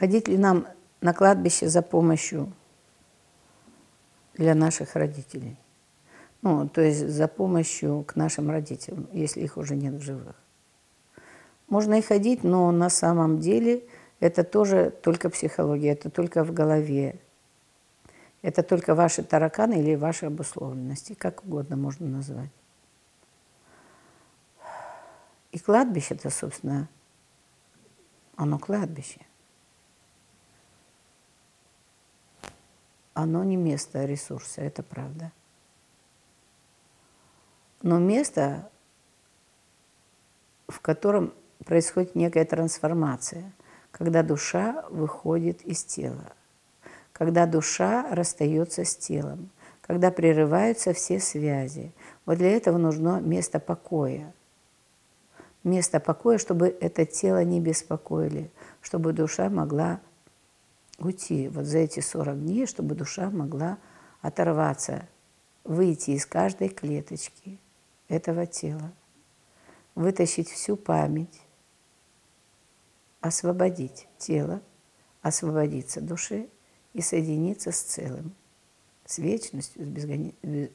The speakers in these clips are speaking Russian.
Ходить ли нам на кладбище за помощью для наших родителей? Ну, то есть за помощью к нашим родителям, если их уже нет в живых. Можно и ходить, но на самом деле это тоже только психология, это только в голове. Это только ваши тараканы или ваши обусловленности, как угодно можно назвать. И кладбище-то, собственно, оно кладбище. Оно не место ресурса, это правда. Но место, в котором происходит некая трансформация, когда душа выходит из тела, когда душа расстается с телом, когда прерываются все связи. Вот для этого нужно место покоя – место покоя, чтобы это тело не беспокоили, чтобы душа могла уйти вот за эти 40 дней, чтобы душа могла оторваться, выйти из каждой клеточки этого тела, вытащить всю память, освободить тело, освободиться души и соединиться с целым с вечностью,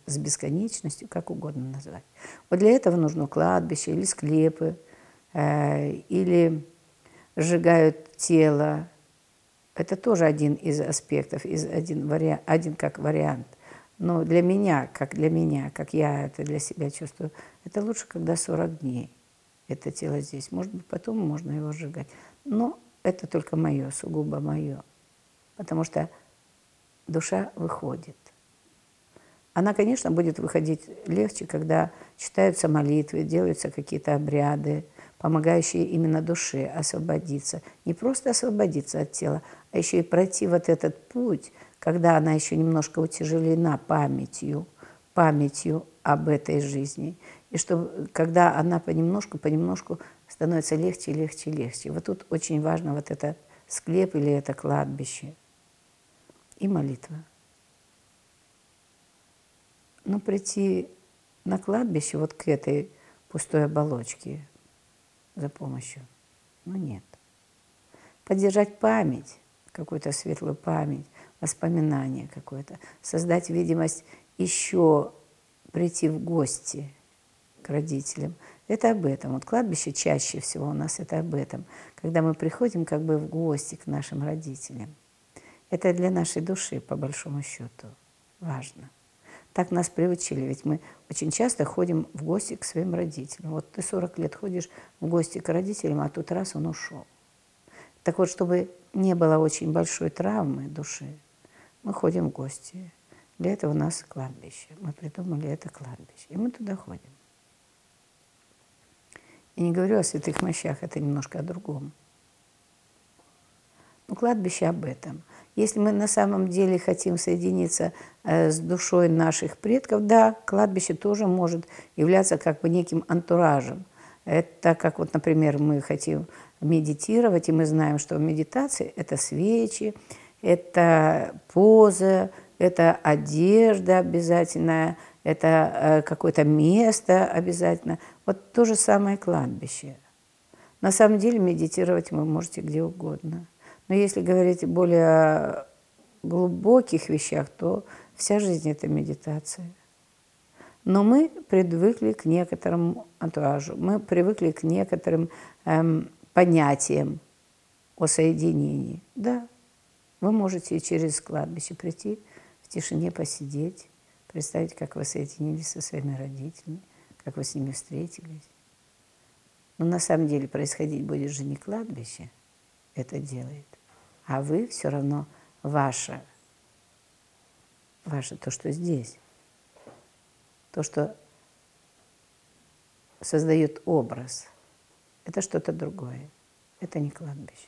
с бесконечностью, как угодно назвать. Вот для этого нужно кладбище или склепы, э, или сжигают тело. Это тоже один из аспектов, из один, вариант, один как вариант. Но для меня, как для меня, как я это для себя чувствую, это лучше, когда 40 дней это тело здесь. Может быть, потом можно его сжигать. Но это только мое, сугубо мое. Потому что душа выходит. Она, конечно, будет выходить легче, когда читаются молитвы, делаются какие-то обряды, помогающие именно душе освободиться. Не просто освободиться от тела, а еще и пройти вот этот путь, когда она еще немножко утяжелена памятью, памятью об этой жизни. И что когда она понемножку, понемножку становится легче, легче, легче. Вот тут очень важно вот это склеп или это кладбище и молитва. Но прийти на кладбище вот к этой пустой оболочке за помощью, ну нет. Поддержать память, какую-то светлую память, воспоминание какое-то, создать видимость еще прийти в гости к родителям. Это об этом. Вот кладбище чаще всего у нас это об этом. Когда мы приходим как бы в гости к нашим родителям. Это для нашей души, по большому счету, важно. Так нас приучили, ведь мы очень часто ходим в гости к своим родителям. Вот ты 40 лет ходишь в гости к родителям, а тут раз он ушел. Так вот, чтобы не было очень большой травмы души, мы ходим в гости. Для этого у нас кладбище. Мы придумали это кладбище. И мы туда ходим. И не говорю о святых мощах, это немножко о другом. Но кладбище об этом – если мы на самом деле хотим соединиться э, с душой наших предков, да, кладбище тоже может являться как бы неким антуражем. Это как вот, например, мы хотим медитировать, и мы знаем, что медитация – это свечи, это поза, это одежда обязательная, это э, какое-то место обязательно. Вот то же самое кладбище. На самом деле медитировать вы можете где угодно – но если говорить о более глубоких вещах, то вся жизнь – это медитация. Но мы привыкли к некоторому антуражу, мы привыкли к некоторым эм, понятиям о соединении. Да, вы можете через кладбище прийти, в тишине посидеть, представить, как вы соединились со своими родителями, как вы с ними встретились. Но на самом деле происходить будет же не кладбище это делает, а вы все равно ваше, ваше то, что здесь, то, что создает образ, это что-то другое, это не кладбище.